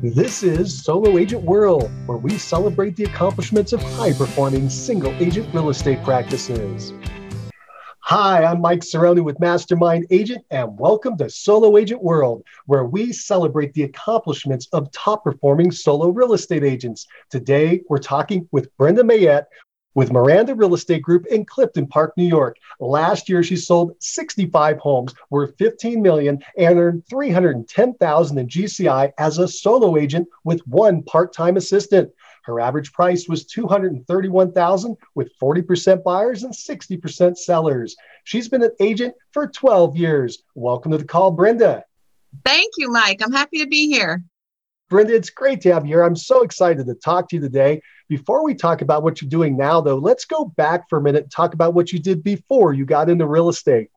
This is Solo Agent World, where we celebrate the accomplishments of high performing single agent real estate practices. Hi, I'm Mike Cerrone with Mastermind Agent, and welcome to Solo Agent World, where we celebrate the accomplishments of top performing solo real estate agents. Today, we're talking with Brenda Mayette with Miranda Real Estate Group in Clifton Park, New York. Last year, she sold 65 homes worth 15 million and earned $310,000 in GCI as a solo agent with one part-time assistant. Her average price was $231,000 with 40% buyers and 60% sellers. She's been an agent for 12 years. Welcome to the call, Brenda. Thank you, Mike. I'm happy to be here. Brenda, it's great to have you here. I'm so excited to talk to you today. Before we talk about what you're doing now, though, let's go back for a minute and talk about what you did before you got into real estate.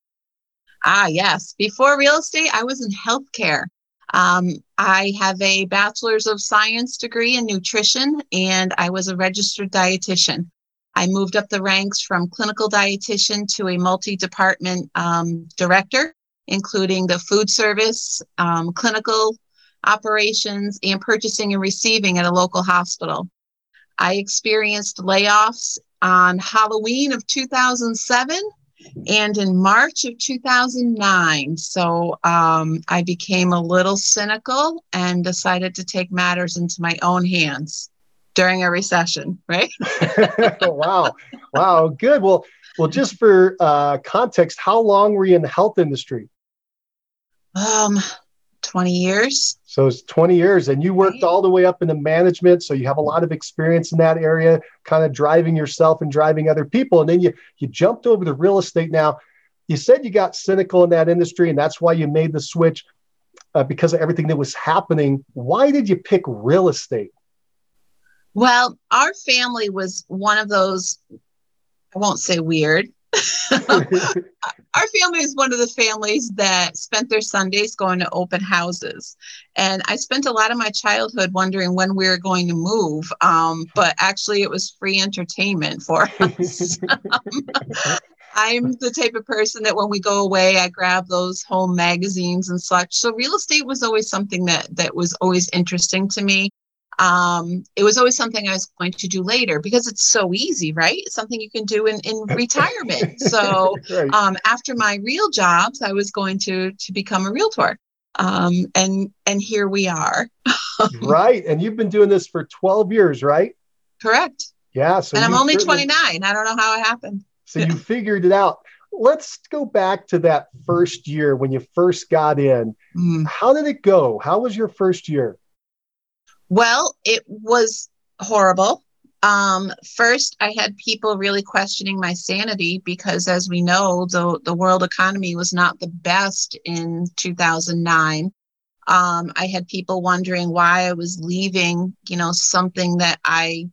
Ah, yes. Before real estate, I was in healthcare. Um, I have a bachelor's of science degree in nutrition, and I was a registered dietitian. I moved up the ranks from clinical dietitian to a multi department um, director, including the food service, um, clinical operations, and purchasing and receiving at a local hospital. I experienced layoffs on Halloween of 2007 and in March of 2009. So um, I became a little cynical and decided to take matters into my own hands during a recession, right? wow. Wow. Good. Well, well, just for uh, context, how long were you in the health industry? Um, 20 years. So it's 20 years, and you worked all the way up into management. So you have a lot of experience in that area, kind of driving yourself and driving other people. And then you you jumped over to real estate. Now, you said you got cynical in that industry, and that's why you made the switch uh, because of everything that was happening. Why did you pick real estate? Well, our family was one of those. I won't say weird, our family is one of the families that spent their Sundays going to open houses. And I spent a lot of my childhood wondering when we were going to move. Um, but actually, it was free entertainment for us. I'm the type of person that when we go away, I grab those home magazines and such. So real estate was always something that that was always interesting to me um, it was always something I was going to do later because it's so easy, right? It's something you can do in, in retirement. So right. um, after my real jobs, I was going to to become a realtor. Um, and and here we are. right. And you've been doing this for 12 years, right? Correct. Yeah. So and I'm only 29. I don't know how it happened. So you figured it out. Let's go back to that first year when you first got in. Mm. How did it go? How was your first year? Well, it was horrible. Um, first, I had people really questioning my sanity because, as we know, the, the world economy was not the best in 2009. Um, I had people wondering why I was leaving, you know, something that I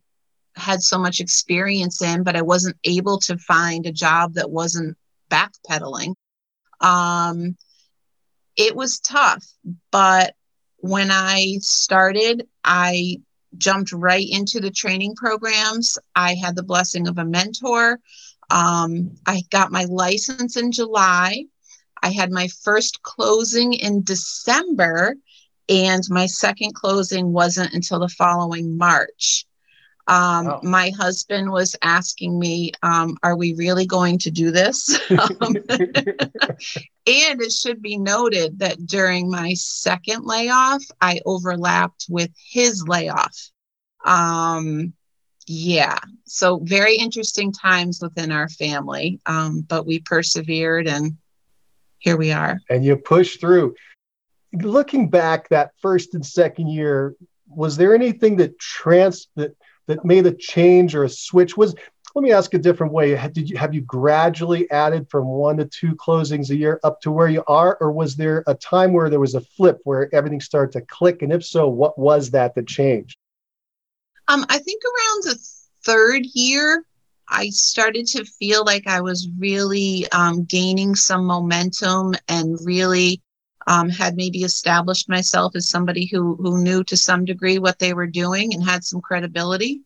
had so much experience in, but I wasn't able to find a job that wasn't backpedaling. Um, it was tough, but when I started, I jumped right into the training programs. I had the blessing of a mentor. Um, I got my license in July. I had my first closing in December, and my second closing wasn't until the following March. Um, oh. My husband was asking me, um, Are we really going to do this? um, and it should be noted that during my second layoff, I overlapped with his layoff. Um, yeah, so very interesting times within our family, um, but we persevered and here we are. And you pushed through. Looking back that first and second year, was there anything that trans that that made a change or a switch was let me ask a different way. Did you have you gradually added from one to two closings a year up to where you are? Or was there a time where there was a flip where everything started to click? And if so what was that that changed? Um, i think around the third year i started to feel like i was really um, gaining some momentum and really um, had maybe established myself as somebody who who knew to some degree what they were doing and had some credibility.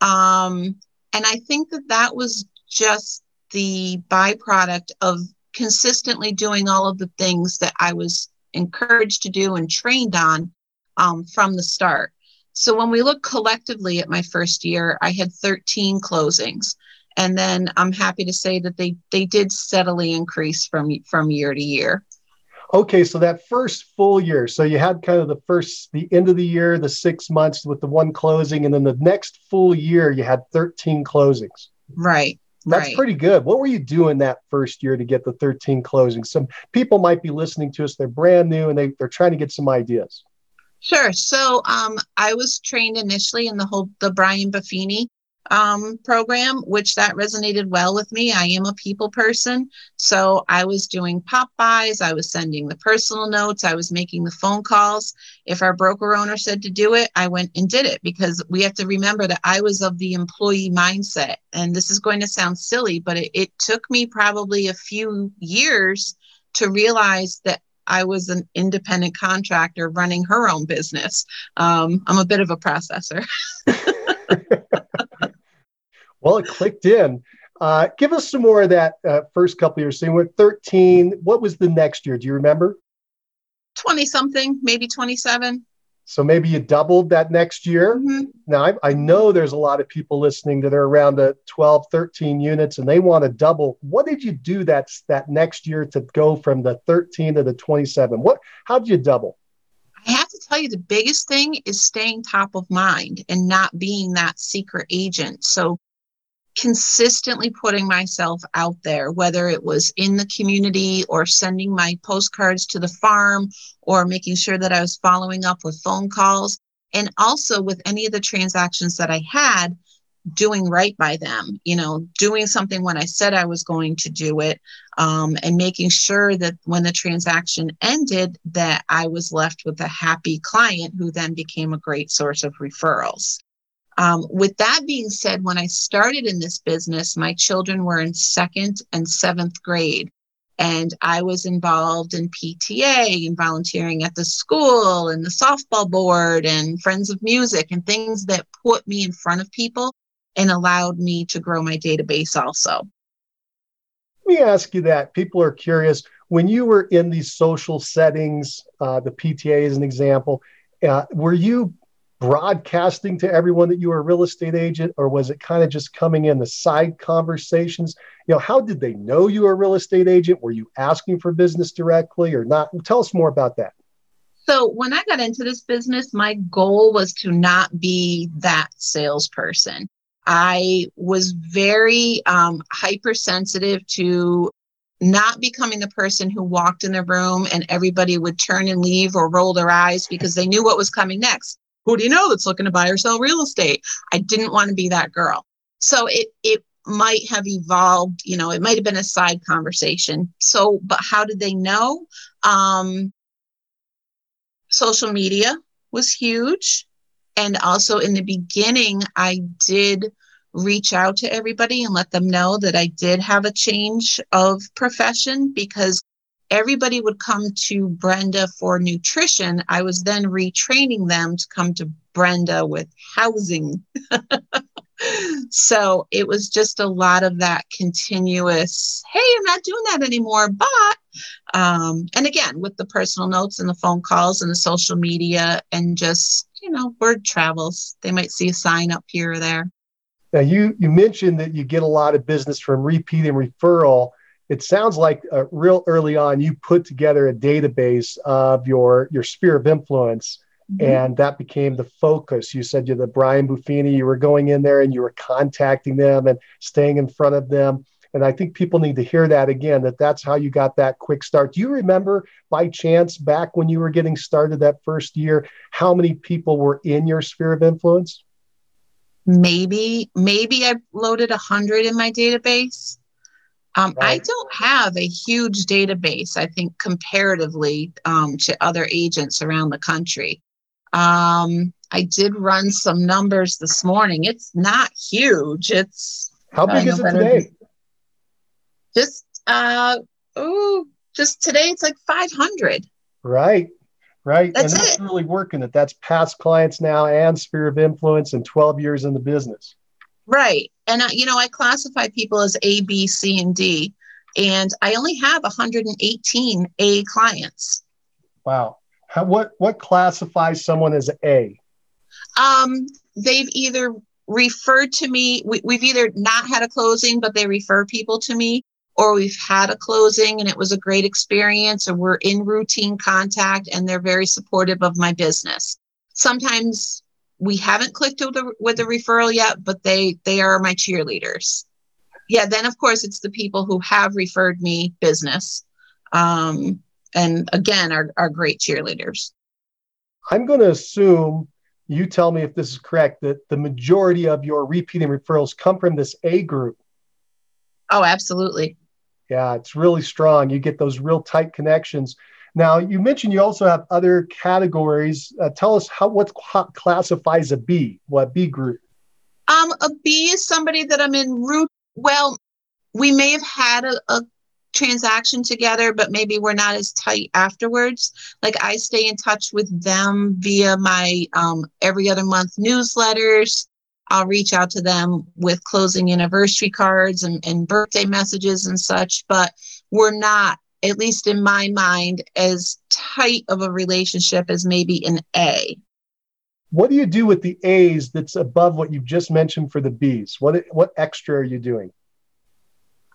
Um, and I think that that was just the byproduct of consistently doing all of the things that I was encouraged to do and trained on um, from the start. So when we look collectively at my first year, I had 13 closings. And then I'm happy to say that they they did steadily increase from from year to year. Okay, so that first full year, so you had kind of the first, the end of the year, the six months with the one closing, and then the next full year, you had 13 closings. Right. That's right. pretty good. What were you doing that first year to get the 13 closings? Some people might be listening to us, they're brand new and they, they're trying to get some ideas. Sure. So um, I was trained initially in the whole the Brian Buffini um, program, which that resonated well with me. I am a people person. So I was doing pop-bys, I was sending the personal notes, I was making the phone calls. If our broker owner said to do it, I went and did it because we have to remember that I was of the employee mindset. And this is going to sound silly, but it, it took me probably a few years to realize that I was an independent contractor running her own business. Um, I'm a bit of a processor. well, it clicked in. Uh, give us some more of that uh, first couple years. So you were 13. What was the next year? Do you remember? 20 something, maybe 27. So maybe you doubled that next year. Mm-hmm. Now, I, I, know there's a lot of people listening that are around the 12, 13 units and they want to double. What did you do that, that next year to go from the 13 to the 27? What, how did you double? I have to tell you, the biggest thing is staying top of mind and not being that secret agent. So consistently putting myself out there, whether it was in the community or sending my postcards to the farm or making sure that I was following up with phone calls. And also with any of the transactions that I had, doing right by them, you know, doing something when I said I was going to do it, um, and making sure that when the transaction ended, that I was left with a happy client who then became a great source of referrals. Um, with that being said, when I started in this business, my children were in second and seventh grade. And I was involved in PTA and volunteering at the school and the softball board and Friends of Music and things that put me in front of people and allowed me to grow my database also. Let me ask you that. People are curious. When you were in these social settings, uh, the PTA is an example, uh, were you broadcasting to everyone that you were a real estate agent or was it kind of just coming in the side conversations? You know how did they know you were a real estate agent? Were you asking for business directly or not? Tell us more about that. So when i got into this business my goal was to not be that salesperson. I was very um, hypersensitive to not becoming the person who walked in the room and everybody would turn and leave or roll their eyes because they knew what was coming next who do you know that's looking to buy or sell real estate? I didn't want to be that girl. So it it might have evolved, you know, it might have been a side conversation. So, but how did they know? Um, social media was huge. And also in the beginning, I did reach out to everybody and let them know that I did have a change of profession because everybody would come to Brenda for nutrition. I was then retraining them to come to Brenda with housing. so it was just a lot of that continuous, hey, I'm not doing that anymore. But, um, and again, with the personal notes and the phone calls and the social media and just, you know, word travels. They might see a sign up here or there. Now, you, you mentioned that you get a lot of business from repeat and referral it sounds like uh, real early on you put together a database of your your sphere of influence mm-hmm. and that became the focus. You said you're the brian buffini you were going in there and you were contacting them and staying in front of them. And i think people need to hear that again that that's how you got that quick start. Do you remember by chance back when you were getting started that first year how many people were in your sphere of influence? Maybe maybe i loaded 100 in my database um, right. I don't have a huge database, I think, comparatively um, to other agents around the country. Um, I did run some numbers this morning. It's not huge. It's how big is it today? Just uh oh, just today it's like 500. Right. Right. That's and that's it. really working it. That's past clients now and sphere of influence and 12 years in the business. Right. And, uh, you know, I classify people as A, B, C, and D. And I only have 118 A clients. Wow. How, what what classifies someone as A? Um, they've either referred to me. We, we've either not had a closing, but they refer people to me, or we've had a closing and it was a great experience, or we're in routine contact and they're very supportive of my business. Sometimes we haven't clicked with the, with the referral yet, but they they are my cheerleaders. Yeah, then of course it's the people who have referred me business, um, and again are are great cheerleaders. I'm going to assume you tell me if this is correct that the majority of your repeating referrals come from this A group. Oh, absolutely. Yeah, it's really strong. You get those real tight connections. Now, you mentioned you also have other categories. Uh, tell us how what classifies a B, what B group? Um, a B is somebody that I'm in root. Well, we may have had a, a transaction together, but maybe we're not as tight afterwards. Like I stay in touch with them via my um, every other month newsletters. I'll reach out to them with closing anniversary cards and, and birthday messages and such, but we're not at least in my mind, as tight of a relationship as maybe an A. What do you do with the A's that's above what you've just mentioned for the B's? What what extra are you doing?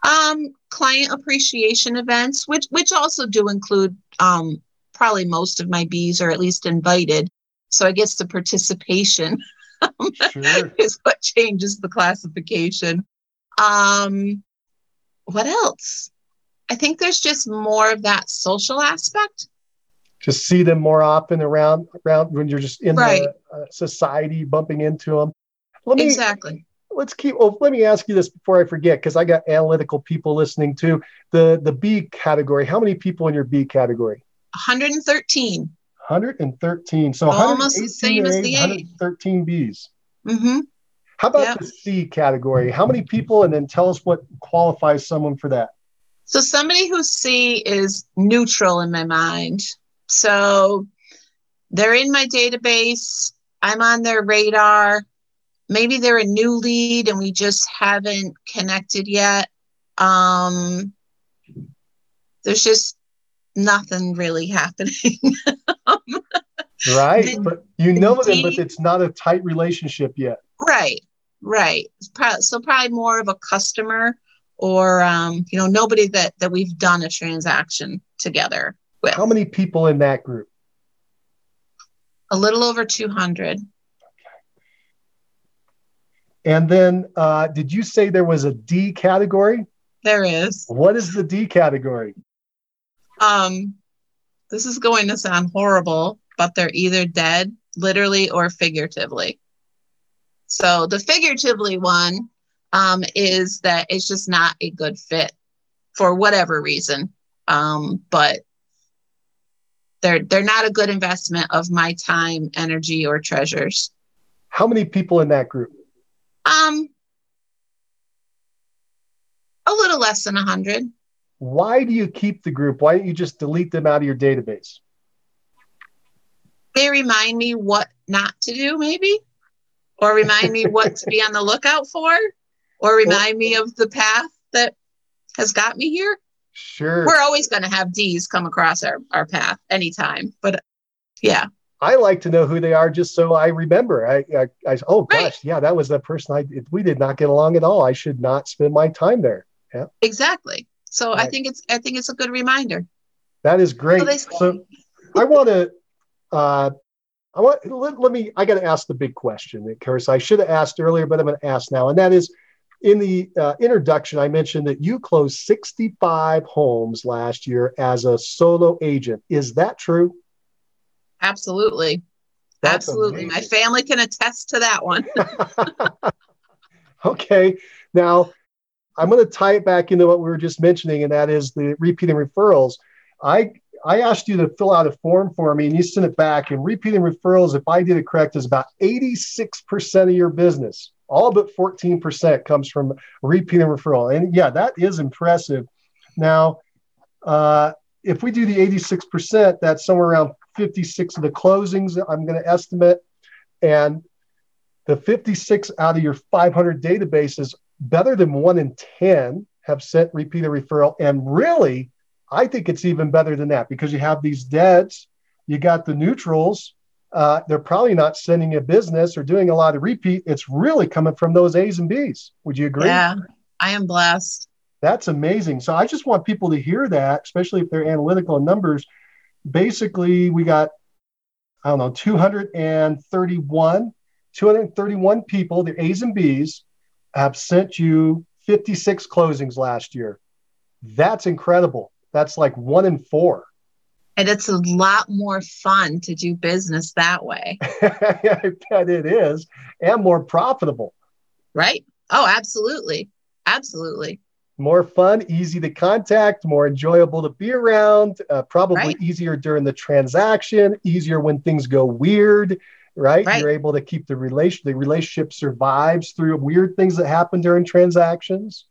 Um, client appreciation events, which which also do include um, probably most of my B's are at least invited. So I guess the participation sure. is what changes the classification. Um, what else? I think there's just more of that social aspect. Just see them more often around around when you're just in right. the uh, society, bumping into them. Let me, exactly. Let's keep. Oh, let me ask you this before I forget, because I got analytical people listening too. The the B category. How many people in your B category? 113. 113. So almost the same as the A. 113 Bs. Mm-hmm. How about yep. the C category? How many people? And then tell us what qualifies someone for that. So somebody who C is neutral in my mind. So they're in my database. I'm on their radar. Maybe they're a new lead and we just haven't connected yet. Um, there's just nothing really happening. right. The, but you know them, D, but it's not a tight relationship yet. Right. Right. So probably more of a customer or um, you know nobody that that we've done a transaction together with. How many people in that group? A little over 200. Okay. And then, uh, did you say there was a D category? There is. What is the D category? Um, this is going to sound horrible, but they're either dead, literally or figuratively. So the figuratively one um, is that it's just not a good fit for whatever reason. Um, but they're they're not a good investment of my time, energy, or treasures. How many people in that group? Um, a little less than a hundred. Why do you keep the group? Why don't you just delete them out of your database? They remind me what not to do, maybe, or remind me what to be on the lookout for or remind me of the path that has got me here. Sure. We're always going to have D's come across our, our path anytime. But yeah. I like to know who they are just so I remember. I, I, I oh gosh, right. yeah, that was the person I we did not get along at all. I should not spend my time there. Yeah. Exactly. So right. I think it's I think it's a good reminder. That is great. So, so I want to uh I want let, let me I got to ask the big question. Of course, I should have asked earlier, but I'm going to ask now, and that is in the uh, introduction, I mentioned that you closed 65 homes last year as a solo agent. Is that true? Absolutely. That's Absolutely. Amazing. My family can attest to that one. okay. Now, I'm going to tie it back into what we were just mentioning, and that is the repeating referrals. I I asked you to fill out a form for me, and you sent it back. And repeating referrals, if I did it correct, is about 86% of your business all but 14% comes from repeat and referral. And yeah, that is impressive. Now, uh, if we do the 86%, that's somewhere around 56 of the closings, I'm going to estimate. And the 56 out of your 500 databases, better than one in 10 have sent repeat and referral. And really, I think it's even better than that because you have these deads You got the neutrals. Uh, they're probably not sending a business or doing a lot of repeat. It's really coming from those A's and B's. Would you agree? Yeah, I am blessed. That's amazing. So I just want people to hear that, especially if they're analytical in numbers. Basically, we got, I don't know, 231, 231 people, the A's and B's, have sent you 56 closings last year. That's incredible. That's like one in four. And it's a lot more fun to do business that way. I bet it is, and more profitable. Right? Oh, absolutely. Absolutely. More fun, easy to contact, more enjoyable to be around, uh, probably right. easier during the transaction, easier when things go weird, right? right? You're able to keep the relation the relationship survives through weird things that happen during transactions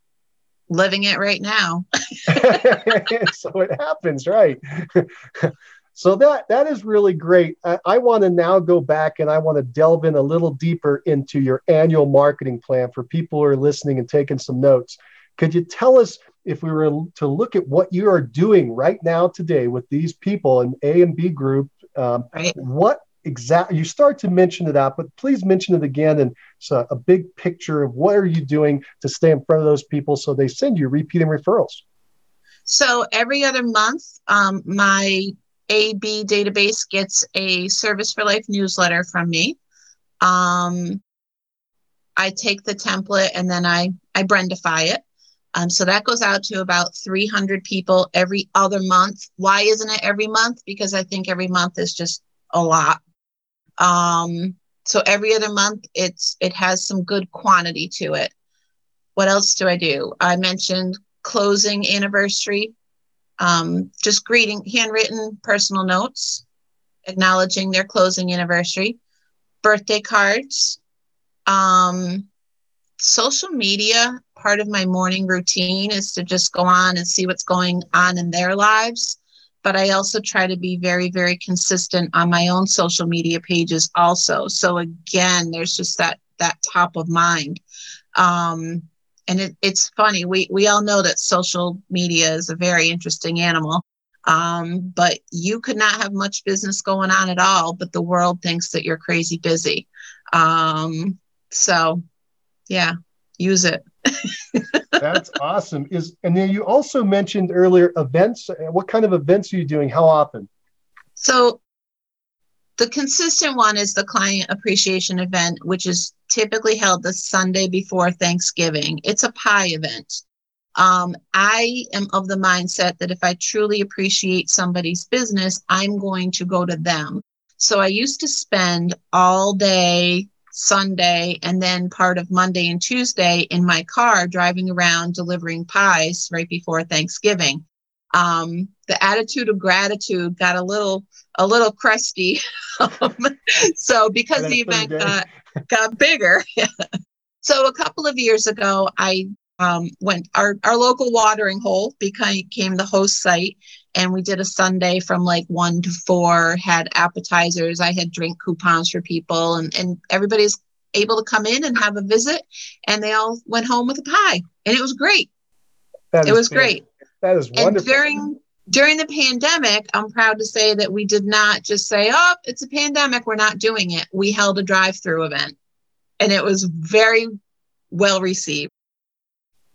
living it right now. so it happens, right? so that that is really great. I, I want to now go back and I want to delve in a little deeper into your annual marketing plan for people who are listening and taking some notes. Could you tell us if we were to look at what you are doing right now today with these people in A and B group? Um, right. What exactly you start to mention it out but please mention it again and so a big picture of what are you doing to stay in front of those people so they send you repeating referrals so every other month um, my ab database gets a service for life newsletter from me um, i take the template and then i i brandify it um, so that goes out to about 300 people every other month. Why isn't it every month? Because I think every month is just a lot. Um, so every other month, it's it has some good quantity to it. What else do I do? I mentioned closing anniversary, um, just greeting, handwritten personal notes, acknowledging their closing anniversary, birthday cards, um, social media. Part of my morning routine is to just go on and see what's going on in their lives but I also try to be very, very consistent on my own social media pages also. So again, there's just that that top of mind. Um, and it, it's funny, we, we all know that social media is a very interesting animal. Um, but you could not have much business going on at all, but the world thinks that you're crazy busy. Um, so yeah, use it. That's awesome. Is and then you also mentioned earlier events. What kind of events are you doing? How often? So the consistent one is the client appreciation event, which is typically held the Sunday before Thanksgiving. It's a pie event. Um, I am of the mindset that if I truly appreciate somebody's business, I'm going to go to them. So I used to spend all day Sunday and then part of Monday and Tuesday in my car driving around delivering pies right before Thanksgiving. Um, the attitude of gratitude got a little a little crusty. so because the event got got bigger. so a couple of years ago, I um, went our, our local watering hole became the host site and we did a sunday from like one to four had appetizers. I had drink coupons for people and, and everybody's able to come in and have a visit and they all went home with a pie and it was great. That it was great. That is wonderful. and during during the pandemic i'm proud to say that we did not just say oh it's a pandemic we're not doing it. We held a drive-through event and it was very well received.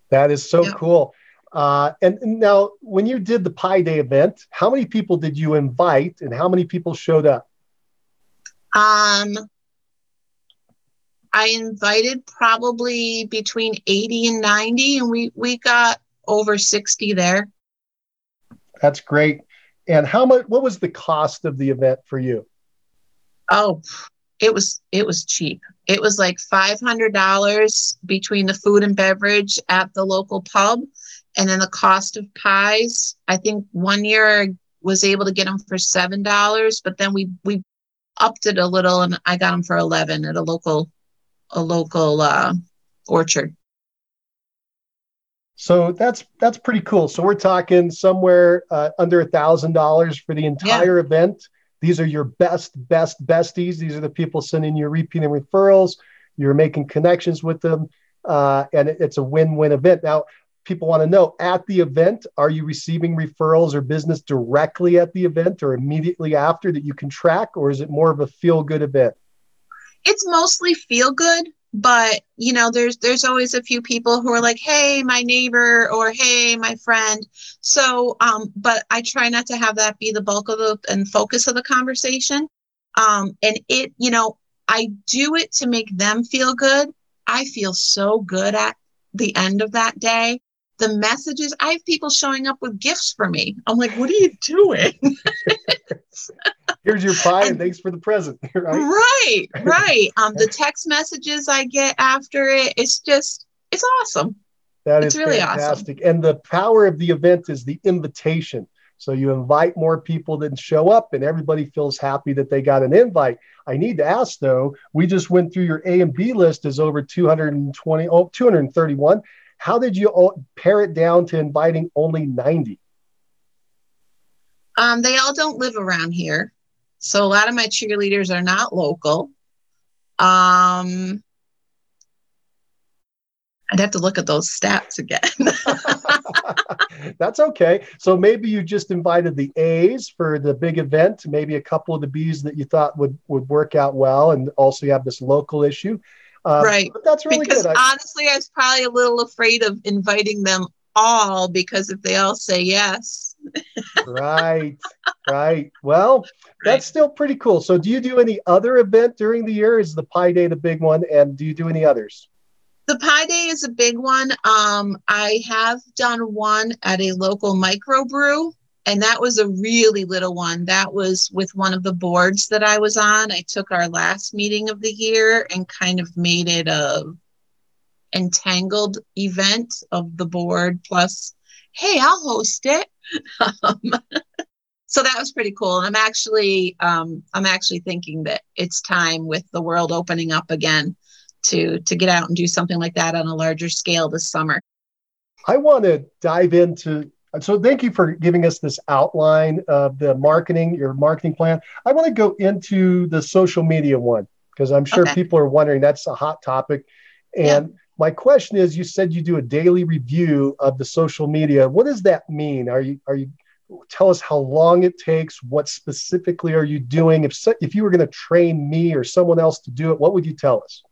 That is so cool. Uh, and, and now, when you did the Pie Day event, how many people did you invite, and how many people showed up? Um, I invited probably between 80 and 90, and we we got over 60 there. That's great. And how much? What was the cost of the event for you? Oh, it was it was cheap. It was like five hundred dollars between the food and beverage at the local pub, and then the cost of pies. I think one year I was able to get them for seven dollars, but then we we upped it a little, and I got them for eleven at a local a local uh, orchard. So that's that's pretty cool. So we're talking somewhere uh, under a thousand dollars for the entire yeah. event these are your best, best besties. These are the people sending you repeating referrals. You're making connections with them, uh, and it, it's a win-win event. Now, people want to know at the event, are you receiving referrals or business directly at the event or immediately after that you can track, or is it more of a feel good event? It's mostly feel good, but you know, there's there's always a few people who are like, "Hey, my neighbor," or "Hey, my friend." So, um, but I try not to have that be the bulk of the and focus of the conversation. Um, and it, you know, I do it to make them feel good. I feel so good at the end of that day the messages. I have people showing up with gifts for me. I'm like what are you doing? Here's your pie and, and, thanks for the present right? Right right. Um the text messages i get after it it's just it's awesome. That it's is really fantastic. Awesome. and the power of the event is the invitation. So you invite more people than show up and everybody feels happy that they got an invite. I need to ask though we just went through your a and b list is over 220 oh 231 how did you pare it down to inviting only 90? Um, they all don't live around here. So a lot of my cheerleaders are not local. Um, I'd have to look at those stats again. That's okay. So maybe you just invited the A's for the big event, maybe a couple of the B's that you thought would would work out well, and also you have this local issue. Um, right. But that's really because good. honestly, I was probably a little afraid of inviting them all because if they all say yes. right. Right. Well, right. that's still pretty cool. So, do you do any other event during the year? Is the Pie Day the big one? And do you do any others? The Pie Day is a big one. Um, I have done one at a local microbrew and that was a really little one. That was with one of the boards that I was on. I took our last meeting of the year and kind of made it a entangled event of the board plus, hey, I'll host it. um, so that was pretty cool. and I'm actually um, I'm actually thinking that it's time with the world opening up again to to get out and do something like that on a larger scale this summer. I want to dive into so thank you for giving us this outline of the marketing, your marketing plan. I want to go into the social media one because I'm sure okay. people are wondering that's a hot topic. And yeah. my question is, you said you do a daily review of the social media. What does that mean? Are you are you tell us how long it takes? What specifically are you doing? If if you were going to train me or someone else to do it, what would you tell us?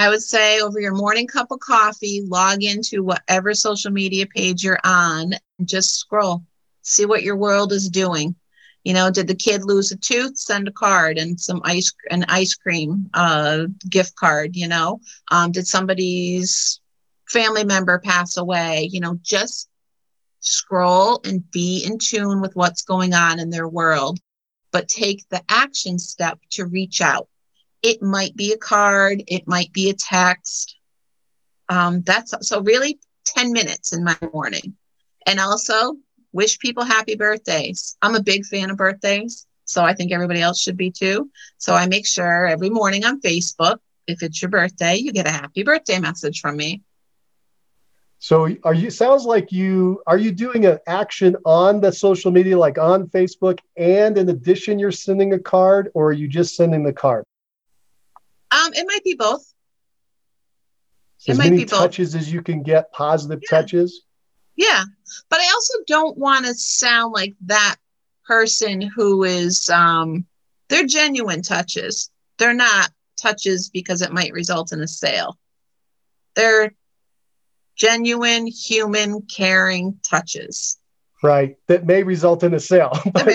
I would say over your morning cup of coffee, log into whatever social media page you're on and just scroll, see what your world is doing. You know, did the kid lose a tooth? Send a card and some ice an ice cream uh, gift card. You know, um, did somebody's family member pass away? You know, just scroll and be in tune with what's going on in their world, but take the action step to reach out it might be a card, it might be a text. Um, that's so really 10 minutes in my morning. And also wish people happy birthdays. I'm a big fan of birthdays, so I think everybody else should be too. So I make sure every morning on Facebook, if it's your birthday, you get a happy birthday message from me. So are you sounds like you are you doing an action on the social media like on Facebook and in addition you're sending a card or are you just sending the card? Um, it might be both. It as many touches both. as you can get, positive yeah. touches. Yeah, but I also don't want to sound like that person who is. Um, they're genuine touches. They're not touches because it might result in a sale. They're genuine, human, caring touches. Right. That may result in a sale. but,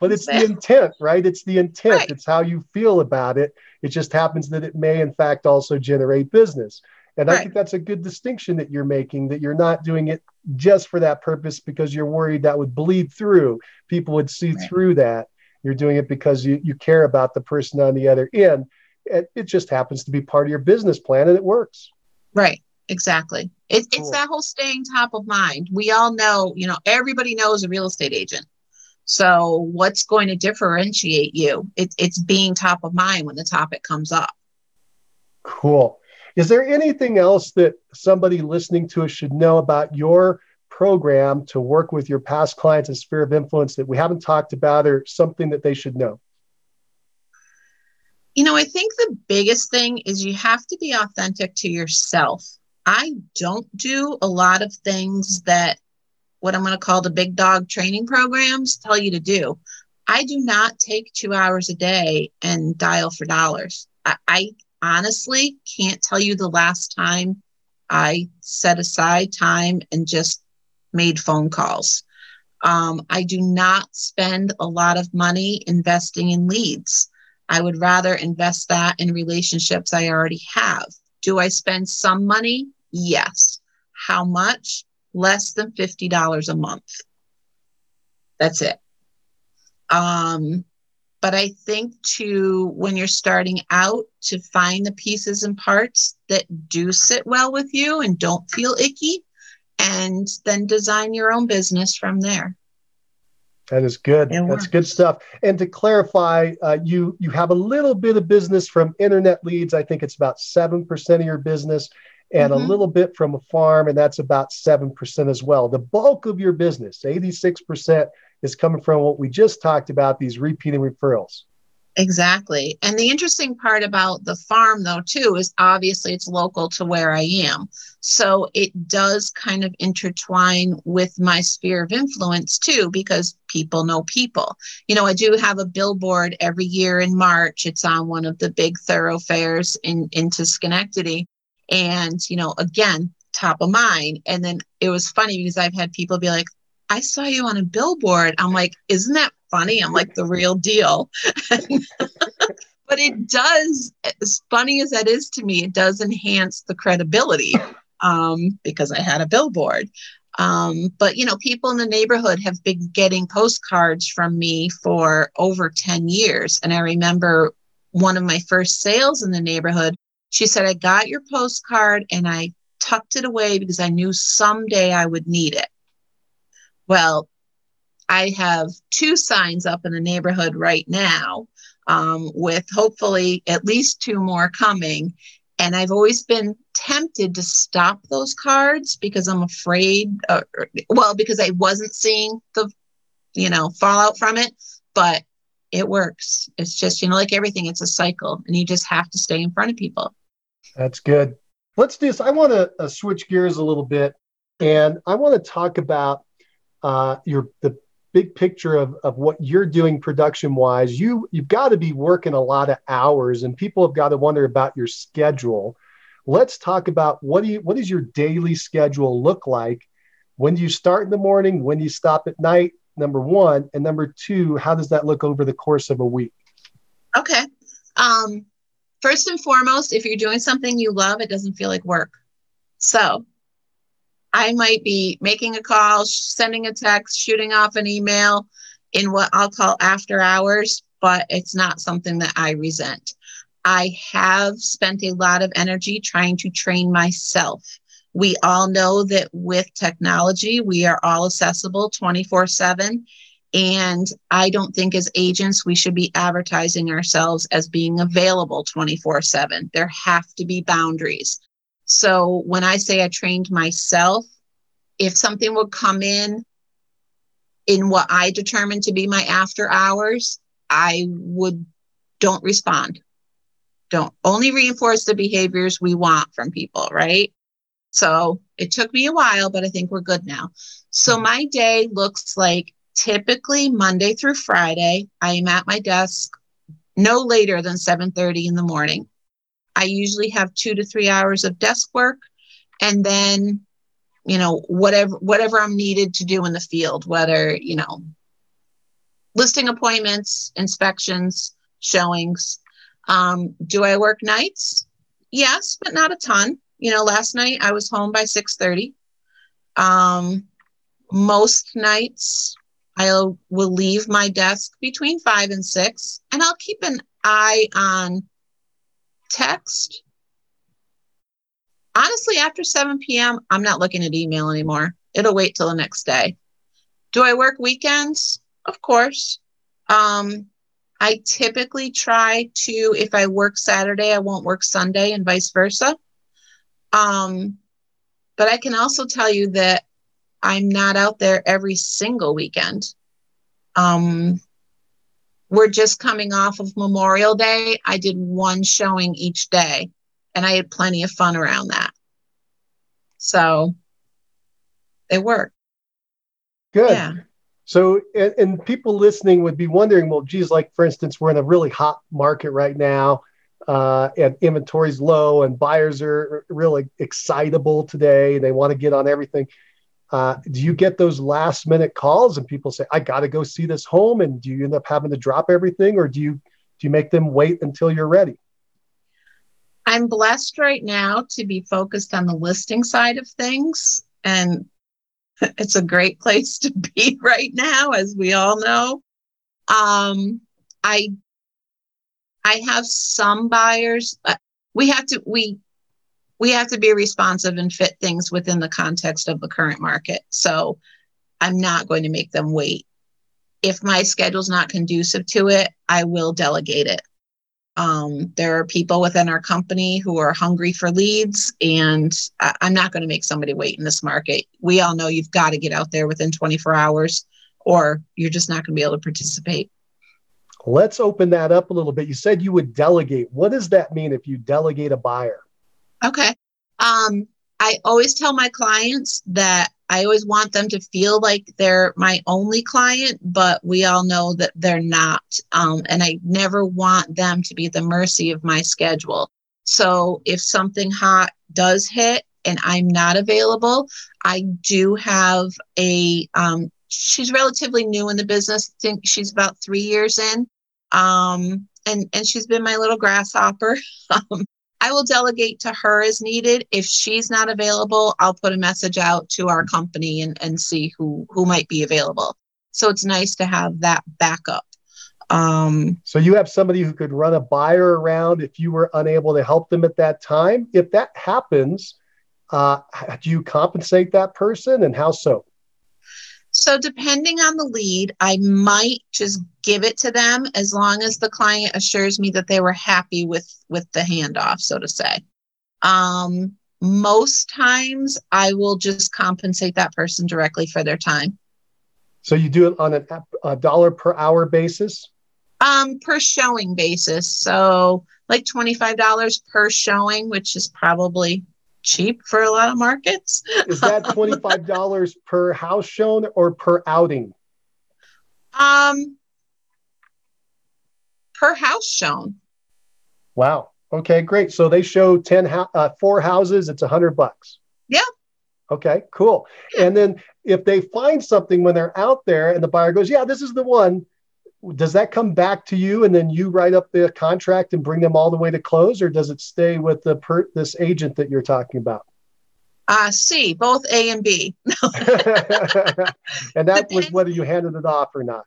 but it's the intent, right? It's the intent. Right. It's how you feel about it. It just happens that it may, in fact, also generate business. And right. I think that's a good distinction that you're making that you're not doing it just for that purpose because you're worried that would bleed through. People would see right. through that. You're doing it because you, you care about the person on the other end. It, it just happens to be part of your business plan and it works. Right. Exactly. It, cool. It's that whole staying top of mind. We all know, you know, everybody knows a real estate agent. So, what's going to differentiate you? It, it's being top of mind when the topic comes up. Cool. Is there anything else that somebody listening to us should know about your program to work with your past clients and sphere of influence that we haven't talked about or something that they should know? You know, I think the biggest thing is you have to be authentic to yourself. I don't do a lot of things that what I'm going to call the big dog training programs tell you to do. I do not take two hours a day and dial for dollars. I, I honestly can't tell you the last time I set aside time and just made phone calls. Um, I do not spend a lot of money investing in leads. I would rather invest that in relationships I already have. Do I spend some money? Yes. How much? Less than $50 a month. That's it. Um, but I think to when you're starting out to find the pieces and parts that do sit well with you and don't feel icky, and then design your own business from there. That is good. That's good stuff. And to clarify, uh, you you have a little bit of business from internet leads. I think it's about seven percent of your business, and mm-hmm. a little bit from a farm, and that's about seven percent as well. The bulk of your business, eighty six percent, is coming from what we just talked about these repeating referrals. Exactly. And the interesting part about the farm, though, too, is obviously it's local to where I am. So it does kind of intertwine with my sphere of influence, too, because people know people. You know, I do have a billboard every year in March. It's on one of the big thoroughfares in into Schenectady. And, you know, again, top of mind. And then it was funny because I've had people be like, I saw you on a billboard. I'm like, isn't that funny? I'm like the real deal. but it does, as funny as that is to me, it does enhance the credibility um, because I had a billboard. Um, but you know, people in the neighborhood have been getting postcards from me for over 10 years. And I remember one of my first sales in the neighborhood, she said, I got your postcard and I tucked it away because I knew someday I would need it. Well, I have two signs up in the neighborhood right now, um, with hopefully at least two more coming. And I've always been tempted to stop those cards because I'm afraid, uh, well, because I wasn't seeing the, you know, fallout from it. But it works. It's just, you know, like everything, it's a cycle and you just have to stay in front of people. That's good. Let's do this. I want to uh, switch gears a little bit and I want to talk about uh, your the big picture of, of what you're doing production wise you you've got to be working a lot of hours and people have got to wonder about your schedule. Let's talk about what do you what does your daily schedule look like? When do you start in the morning? When do you stop at night? Number one. And number two how does that look over the course of a week? Okay. Um first and foremost if you're doing something you love it doesn't feel like work. So I might be making a call, sending a text, shooting off an email in what I'll call after hours, but it's not something that I resent. I have spent a lot of energy trying to train myself. We all know that with technology, we are all accessible 24 7. And I don't think as agents, we should be advertising ourselves as being available 24 7. There have to be boundaries. So when I say I trained myself, if something would come in in what I determined to be my after hours, I would don't respond. Don't only reinforce the behaviors we want from people, right? So it took me a while, but I think we're good now. So mm-hmm. my day looks like typically Monday through Friday. I am at my desk no later than 7:30 in the morning. I usually have two to three hours of desk work. And then, you know, whatever whatever I'm needed to do in the field, whether, you know, listing appointments, inspections, showings. Um, do I work nights? Yes, but not a ton. You know, last night I was home by 6:30. Um, most nights I will leave my desk between five and six, and I'll keep an eye on text. Honestly, after 7 p.m., I'm not looking at email anymore. It'll wait till the next day. Do I work weekends? Of course. Um, I typically try to, if I work Saturday, I won't work Sunday and vice versa. Um, but I can also tell you that I'm not out there every single weekend. Um, we're just coming off of Memorial Day. I did one showing each day and I had plenty of fun around that. So they work. Good. Yeah. So, and, and, people listening would be wondering, well, geez, like for instance, we're in a really hot market right now, uh, and inventory's low, and buyers are really excitable today. They want to get on everything. Uh, do you get those last minute calls and people say, I got to go see this home? And do you end up having to drop everything or do you, do you make them wait until you're ready? I'm blessed right now to be focused on the listing side of things. And it's a great place to be right now, as we all know. Um, I I have some buyers. we have to we we have to be responsive and fit things within the context of the current market. So I'm not going to make them wait. If my schedule's not conducive to it, I will delegate it. Um, there are people within our company who are hungry for leads, and I- I'm not going to make somebody wait in this market. We all know you've got to get out there within 24 hours, or you're just not going to be able to participate. Let's open that up a little bit. You said you would delegate. What does that mean if you delegate a buyer? Okay. Um, I always tell my clients that I always want them to feel like they're my only client, but we all know that they're not. Um, and I never want them to be at the mercy of my schedule. So if something hot does hit and I'm not available, I do have a, um, she's relatively new in the business. I think she's about three years in. Um, and, and she's been my little grasshopper. I will delegate to her as needed. If she's not available, I'll put a message out to our company and, and see who, who might be available. So it's nice to have that backup. Um, so you have somebody who could run a buyer around if you were unable to help them at that time. If that happens, uh, do you compensate that person and how so? So, depending on the lead, I might just give it to them as long as the client assures me that they were happy with with the handoff, so to say. Um, most times, I will just compensate that person directly for their time. So you do it on a, a dollar per hour basis? Um, per showing basis. So like twenty five dollars per showing, which is probably cheap for a lot of markets. Is that $25 per house shown or per outing? Um, per house shown. Wow. Okay, great. So they show 10 uh, four houses, it's a 100 bucks. Yeah. Okay, cool. And then if they find something when they're out there and the buyer goes, "Yeah, this is the one." Does that come back to you and then you write up the contract and bring them all the way to close or does it stay with the per, this agent that you're talking about? Uh c both a and b. And that was whether you handed it off or not.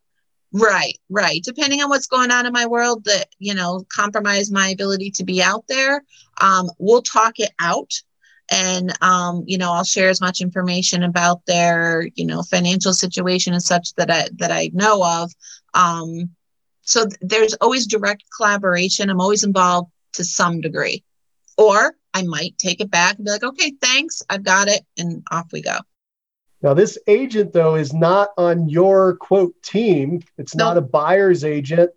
Right right. Depending on what's going on in my world that you know compromise my ability to be out there um, we'll talk it out. And um, you know i'll share as much information about their you know financial situation and such that i that i know of um, so th- there's always direct collaboration. I'm always involved to some degree. Or I might take it back and be like, okay, thanks, I've got it, and off we go. Now, this agent, though, is not on your quote team. It's nope. not a buyer's agent.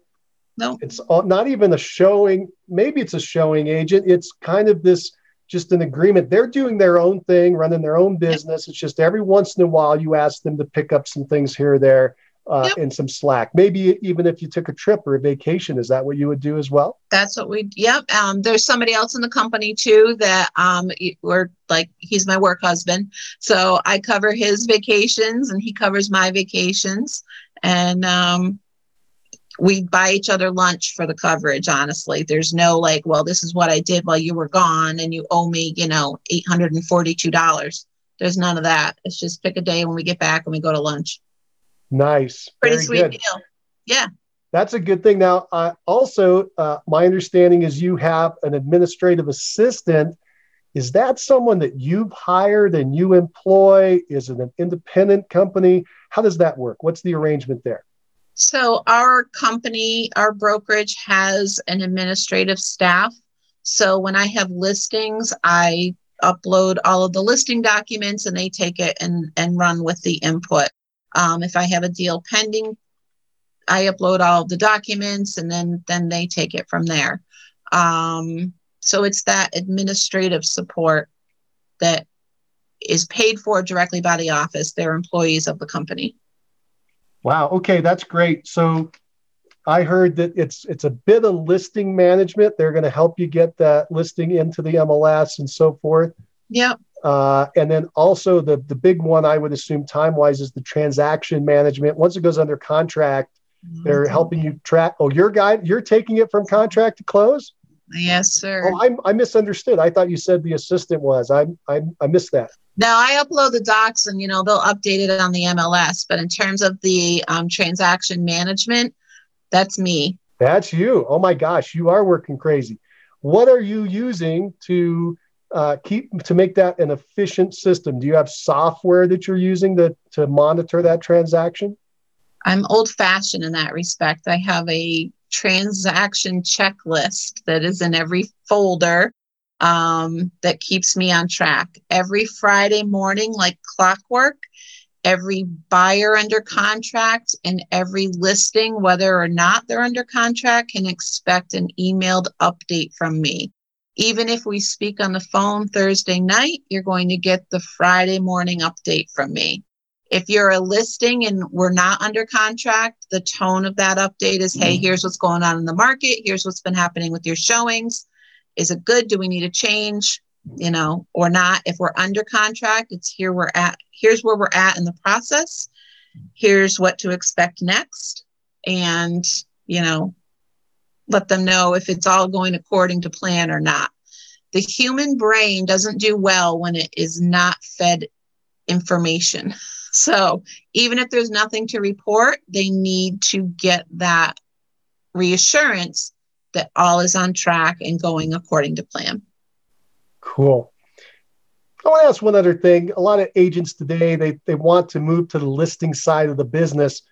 No. It's not even a showing. Maybe it's a showing agent. It's kind of this just an agreement. They're doing their own thing, running their own business. It's just every once in a while you ask them to pick up some things here or there uh, yep. and some slack. Maybe even if you took a trip or a vacation, is that what you would do as well? That's what we. Yep. Um, there's somebody else in the company too that um, we're like he's my work husband, so I cover his vacations and he covers my vacations, and um, we buy each other lunch for the coverage. Honestly, there's no like, well, this is what I did while you were gone, and you owe me, you know, eight hundred and forty-two dollars. There's none of that. It's just pick a day when we get back and we go to lunch. Nice. Pretty Very sweet good. deal. Yeah. That's a good thing. Now, uh, also, uh, my understanding is you have an administrative assistant. Is that someone that you've hired and you employ? Is it an independent company? How does that work? What's the arrangement there? So, our company, our brokerage has an administrative staff. So, when I have listings, I upload all of the listing documents and they take it and, and run with the input. Um, if I have a deal pending, I upload all the documents and then then they take it from there. Um, so it's that administrative support that is paid for directly by the office. They're employees of the company. Wow. Okay, that's great. So I heard that it's it's a bit of listing management. They're going to help you get that listing into the MLS and so forth. Yep. Uh, and then also the the big one I would assume time wise is the transaction management. Once it goes under contract, they're mm-hmm. helping you track. Oh, your guy, you're taking it from contract to close. Yes, sir. Oh, I, I misunderstood. I thought you said the assistant was. I I, I missed that. Now I upload the docs and you know they'll update it on the MLS. But in terms of the um, transaction management, that's me. That's you. Oh my gosh, you are working crazy. What are you using to uh, keep to make that an efficient system? Do you have software that you're using to to monitor that transaction? I'm old fashioned in that respect. I have a transaction checklist that is in every folder um, that keeps me on track. Every Friday morning, like clockwork, every buyer under contract and every listing, whether or not they're under contract, can expect an emailed update from me. Even if we speak on the phone Thursday night, you're going to get the Friday morning update from me. If you're a listing and we're not under contract, the tone of that update is hey, mm-hmm. here's what's going on in the market. Here's what's been happening with your showings. Is it good? Do we need a change? You know, or not? If we're under contract, it's here we're at. Here's where we're at in the process. Here's what to expect next. And, you know, let them know if it's all going according to plan or not. The human brain doesn't do well when it is not fed information. So even if there's nothing to report, they need to get that reassurance that all is on track and going according to plan. Cool. I want to ask one other thing. A lot of agents today they they want to move to the listing side of the business.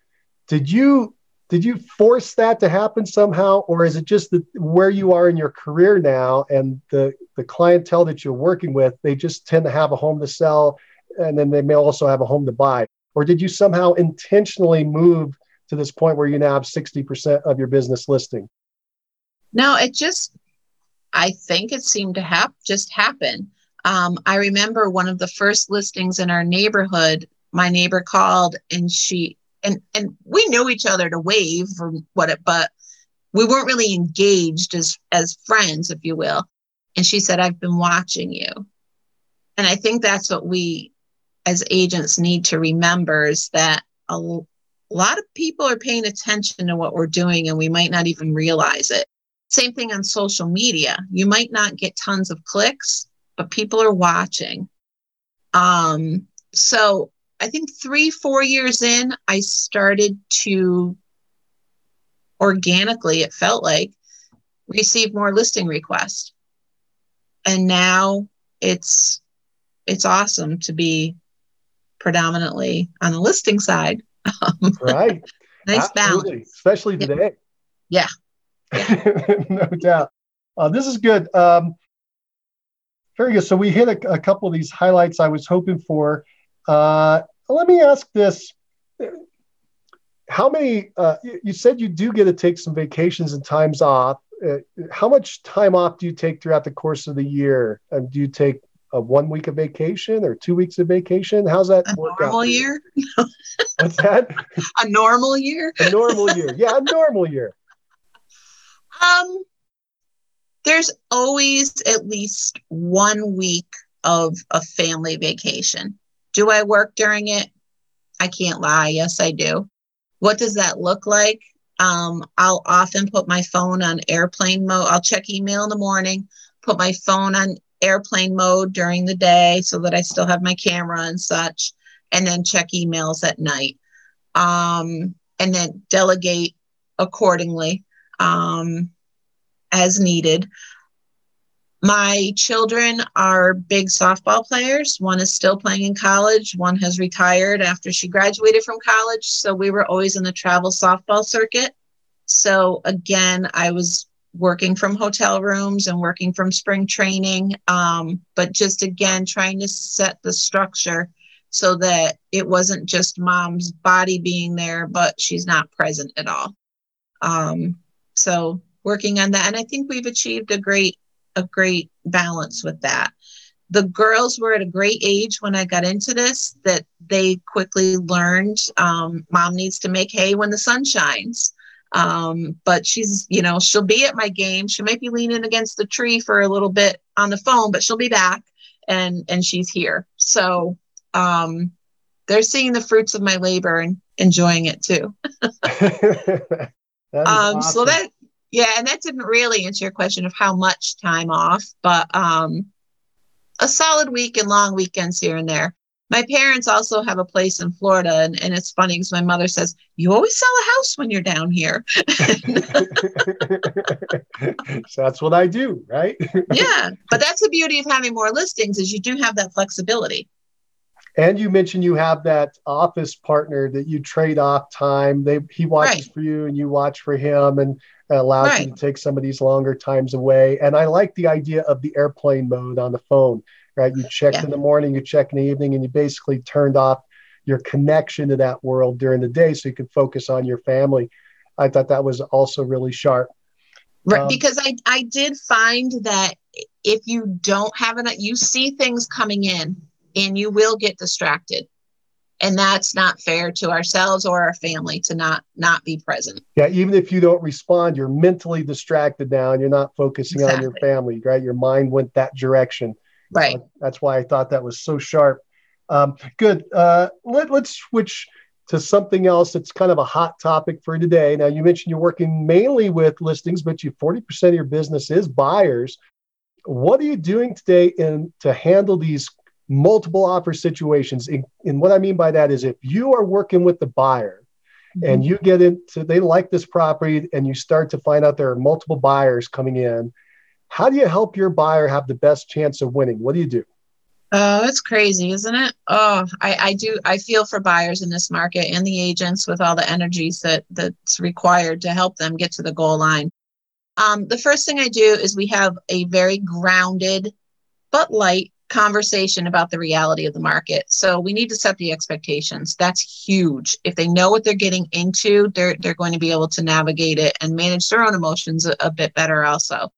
Did you did you force that to happen somehow, or is it just that where you are in your career now and the the clientele that you're working with, they just tend to have a home to sell and then they may also have a home to buy? Or did you somehow intentionally move to this point where you now have 60% of your business listing? No, it just, I think it seemed to have just happen. Um, I remember one of the first listings in our neighborhood. My neighbor called and she, and and we knew each other to wave or what it, but we weren't really engaged as as friends, if you will. And she said, "I've been watching you," and I think that's what we as agents need to remember is that a lot of people are paying attention to what we're doing and we might not even realize it. Same thing on social media. You might not get tons of clicks, but people are watching. Um, so I think three, four years in, I started to organically, it felt like, receive more listing requests. And now it's it's awesome to be predominantly on the listing side. right. nice Absolutely. balance. Especially today. Yeah. yeah. no doubt. Uh, this is good. Um, very good. So we hit a, a, couple of these highlights I was hoping for. Uh, let me ask this. How many, uh, you said you do get to take some vacations and times off. Uh, how much time off do you take throughout the course of the year? And do you take a one week of vacation or two weeks of vacation? How's that a work normal out? year? What's that? a normal year? a normal year. Yeah, a normal year. Um, there's always at least one week of a family vacation. Do I work during it? I can't lie. Yes, I do. What does that look like? Um, I'll often put my phone on airplane mode. I'll check email in the morning, put my phone on airplane mode during the day so that I still have my camera and such, and then check emails at night. Um, and then delegate accordingly um, as needed. My children are big softball players. One is still playing in college, one has retired after she graduated from college. So we were always in the travel softball circuit. So again, I was working from hotel rooms and working from spring training. Um, but just again, trying to set the structure so that it wasn't just mom's body being there, but she's not present at all. Um, so working on that, and I think we've achieved a great a great balance with that. the girls were at a great age when I got into this that they quickly learned um, mom needs to make hay when the sun shines. Um, but she's, you know, she'll be at my game. She might be leaning against the tree for a little bit on the phone, but she'll be back and and she's here. So um, they're seeing the fruits of my labor and enjoying it too. um, awesome. So that yeah, and that didn't really answer your question of how much time off, but um, a solid week and long weekends here and there. My parents also have a place in Florida, and, and it's funny because my mother says, You always sell a house when you're down here. so that's what I do, right? yeah, but that's the beauty of having more listings is you do have that flexibility. And you mentioned you have that office partner that you trade off time. They he watches right. for you and you watch for him, and allows right. you to take some of these longer times away. And I like the idea of the airplane mode on the phone, right? You check yeah. in the morning, you check in the evening, and you basically turned off your connection to that world during the day so you could focus on your family. I thought that was also really sharp. Right, um, because I I did find that if you don't have enough, you see things coming in and you will get distracted and that's not fair to ourselves or our family to not not be present. Yeah even if you don't respond you're mentally distracted now and you're not focusing exactly. on your family right? Your mind went that direction. Right. Uh, that's why i thought that was so sharp. Um, good. Uh, let, let's switch to something else that's kind of a hot topic for today. Now you mentioned you're working mainly with listings but you 40% of your business is buyers. What are you doing today in to handle these multiple offer situations. And, and what I mean by that is if you are working with the buyer mm-hmm. and you get into, they like this property and you start to find out there are multiple buyers coming in, how do you help your buyer have the best chance of winning? What do you do? Oh, it's crazy, isn't it? Oh, I, I do. I feel for buyers in this market and the agents with all the energies that that's required to help them get to the goal line. Um, the first thing I do is we have a very grounded but light conversation about the reality of the market. So we need to set the expectations. That's huge. If they know what they're getting into, they're they're going to be able to navigate it and manage their own emotions a, a bit better also.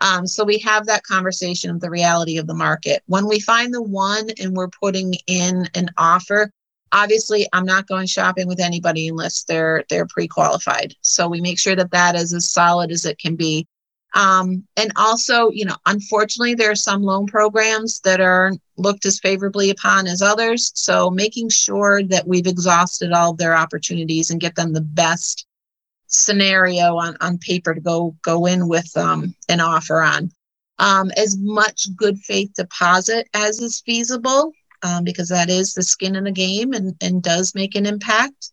Um, so we have that conversation of the reality of the market. When we find the one and we're putting in an offer, obviously I'm not going shopping with anybody unless they're they're pre-qualified. So we make sure that that is as solid as it can be. Um, and also, you know, unfortunately, there are some loan programs that are looked as favorably upon as others. So making sure that we've exhausted all their opportunities and get them the best scenario on, on paper to go go in with um, an offer on. Um, as much good faith deposit as is feasible, um, because that is the skin in the game and, and does make an impact.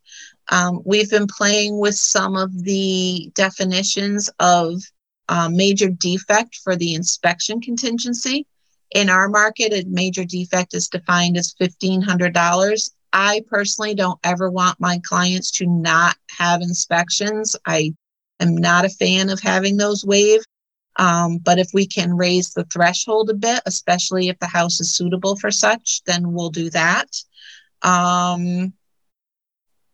Um, we've been playing with some of the definitions of uh, major defect for the inspection contingency. In our market, a major defect is defined as $1,500. I personally don't ever want my clients to not have inspections. I am not a fan of having those waived. Um, but if we can raise the threshold a bit, especially if the house is suitable for such, then we'll do that. Um,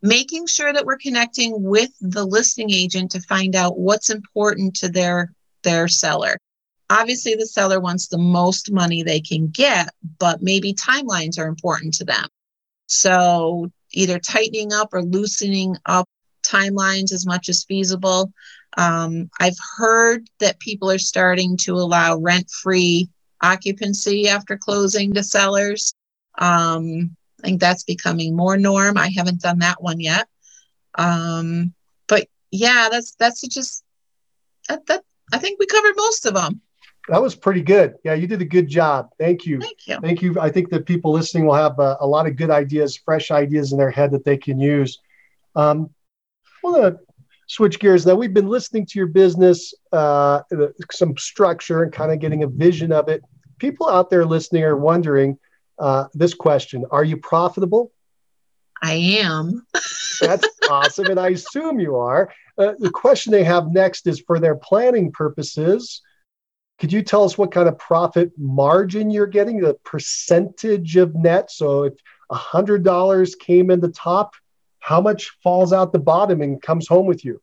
making sure that we're connecting with the listing agent to find out what's important to their their seller. Obviously the seller wants the most money they can get but maybe timelines are important to them. So either tightening up or loosening up timelines as much as feasible. Um, i've heard that people are starting to allow rent-free occupancy after closing to sellers. Um, I think that's becoming more norm. I haven't done that one yet. Um, but yeah, that's that's just that, that I think we covered most of them. That was pretty good. Yeah, you did a good job. Thank you. Thank you. Thank you. I think that people listening will have a, a lot of good ideas, fresh ideas in their head that they can use. Um, I want to switch gears now. We've been listening to your business, uh, some structure, and kind of getting a vision of it. People out there listening are wondering uh, this question Are you profitable? I am. That's awesome. And I assume you are. Uh, the question they have next is for their planning purposes. Could you tell us what kind of profit margin you're getting, the percentage of net? So if $100 came in the top, how much falls out the bottom and comes home with you?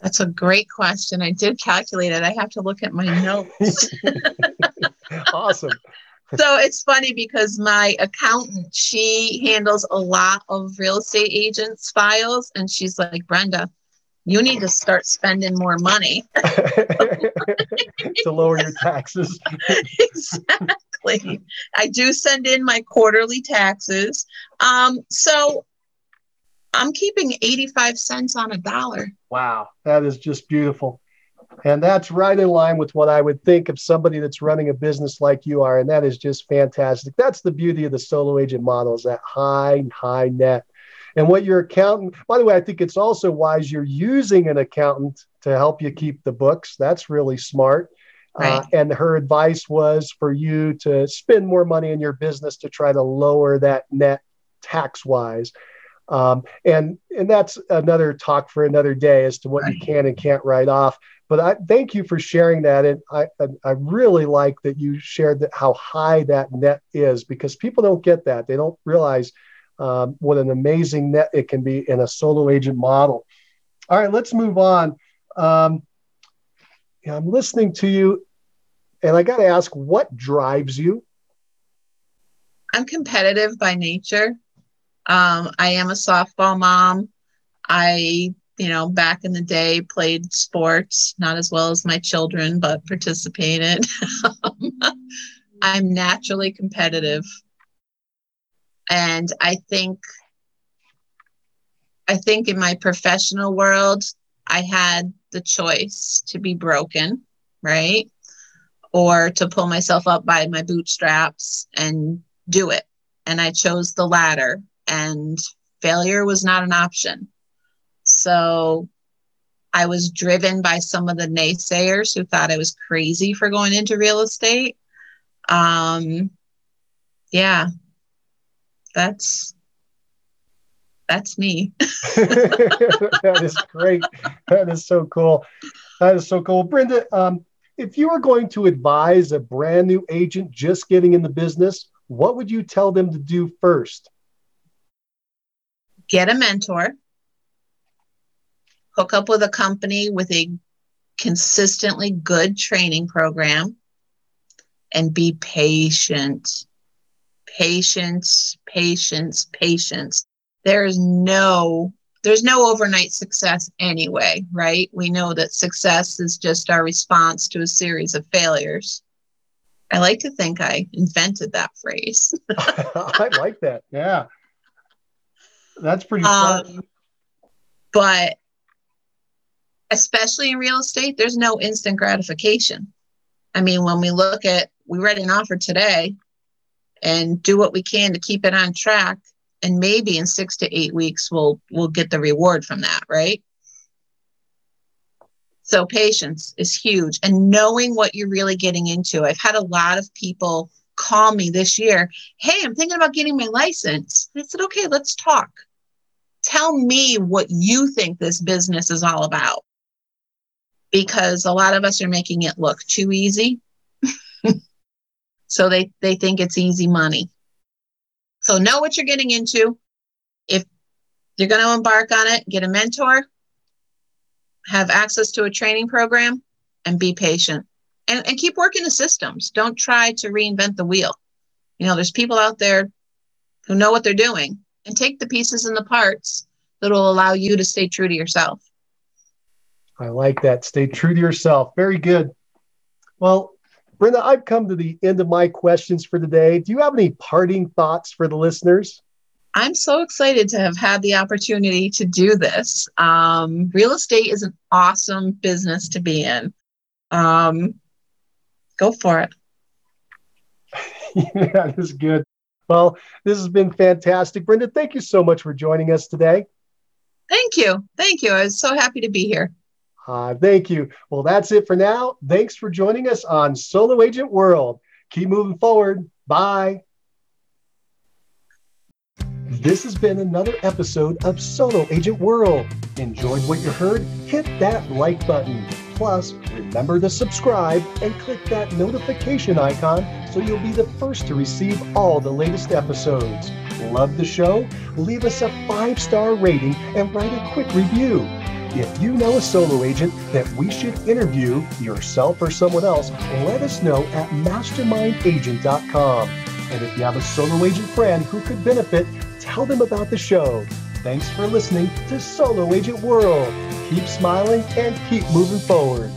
That's a great question. I did calculate it. I have to look at my notes. awesome. So it's funny because my accountant, she handles a lot of real estate agents' files, and she's like, Brenda, you need to start spending more money to lower your taxes. exactly. I do send in my quarterly taxes. Um, so I'm keeping 85 cents on a dollar. Wow, that is just beautiful. And that's right in line with what I would think of somebody that's running a business like you are. And that is just fantastic. That's the beauty of the solo agent model is that high, high net. And what your accountant, by the way, I think it's also wise you're using an accountant to help you keep the books. That's really smart. Uh, right. Uh, and her advice was for you to spend more money in your business to try to lower that net tax wise. Um, and and that's another talk for another day as to what right. you can and can't write off. But I thank you for sharing that, and I I really like that you shared that how high that net is because people don't get that. They don't realize um, what an amazing net it can be in a solo agent model. All right, let's move on. Um, I'm listening to you, and I got to ask, what drives you? I'm competitive by nature. Um, I am a softball mom. I, you know, back in the day played sports, not as well as my children, but participated. I'm naturally competitive. And I think I think in my professional world, I had the choice to be broken, right? Or to pull myself up by my bootstraps and do it. And I chose the latter and failure was not an option. So I was driven by some of the naysayers who thought I was crazy for going into real estate. Um, yeah, that's that's me. that is great. That is so cool. That is so cool, Brenda. Um, if you were going to advise a brand new agent just getting in the business, what would you tell them to do first? get a mentor, hook up with a company with a consistently good training program, and be patient. Patience, patience, patience. There is no there's no overnight success anyway, right? We know that success is just our response to a series of failures. I like to think I invented that phrase. I like that. Yeah. That's pretty um, But especially in real estate, there's no instant gratification. I mean, when we look at, we read an offer today and do what we can to keep it on track. And maybe in six to eight weeks, we'll, we'll get the reward from that, right? So patience is huge and knowing what you're really getting into. I've had a lot of people call me this year. Hey, I'm thinking about getting my license. I said, okay, let's talk. Tell me what you think this business is all about. Because a lot of us are making it look too easy. so they, they think it's easy money. So know what you're getting into. If you're going to embark on it, get a mentor, have access to a training program, and be patient and, and keep working the systems. Don't try to reinvent the wheel. You know, there's people out there who know what they're doing and take the pieces and the parts that will allow you to stay true to yourself. I like that. Stay true to yourself. Very good. Well, Brenda, I've come to the end of my questions for today. Do you have any parting thoughts for the listeners? I'm so excited to have had the opportunity to do this. Um, real estate is an awesome business to be in. Um, go for it. yeah, that is good. Well, this has been fantastic. Brenda, thank you so much for joining us today. Thank you. Thank you. I was so happy to be here. Uh, thank you. Well, that's it for now. Thanks for joining us on Solo Agent World. Keep moving forward. Bye. This has been another episode of Solo Agent World. Enjoyed what you heard? Hit that like button. Plus, remember to subscribe and click that notification icon so you'll be the first to receive all the latest episodes. Love the show? Leave us a five star rating and write a quick review. If you know a solo agent that we should interview, yourself or someone else, let us know at mastermindagent.com. And if you have a solo agent friend who could benefit, tell them about the show. Thanks for listening to Solo Agent World. Keep smiling and keep moving forward.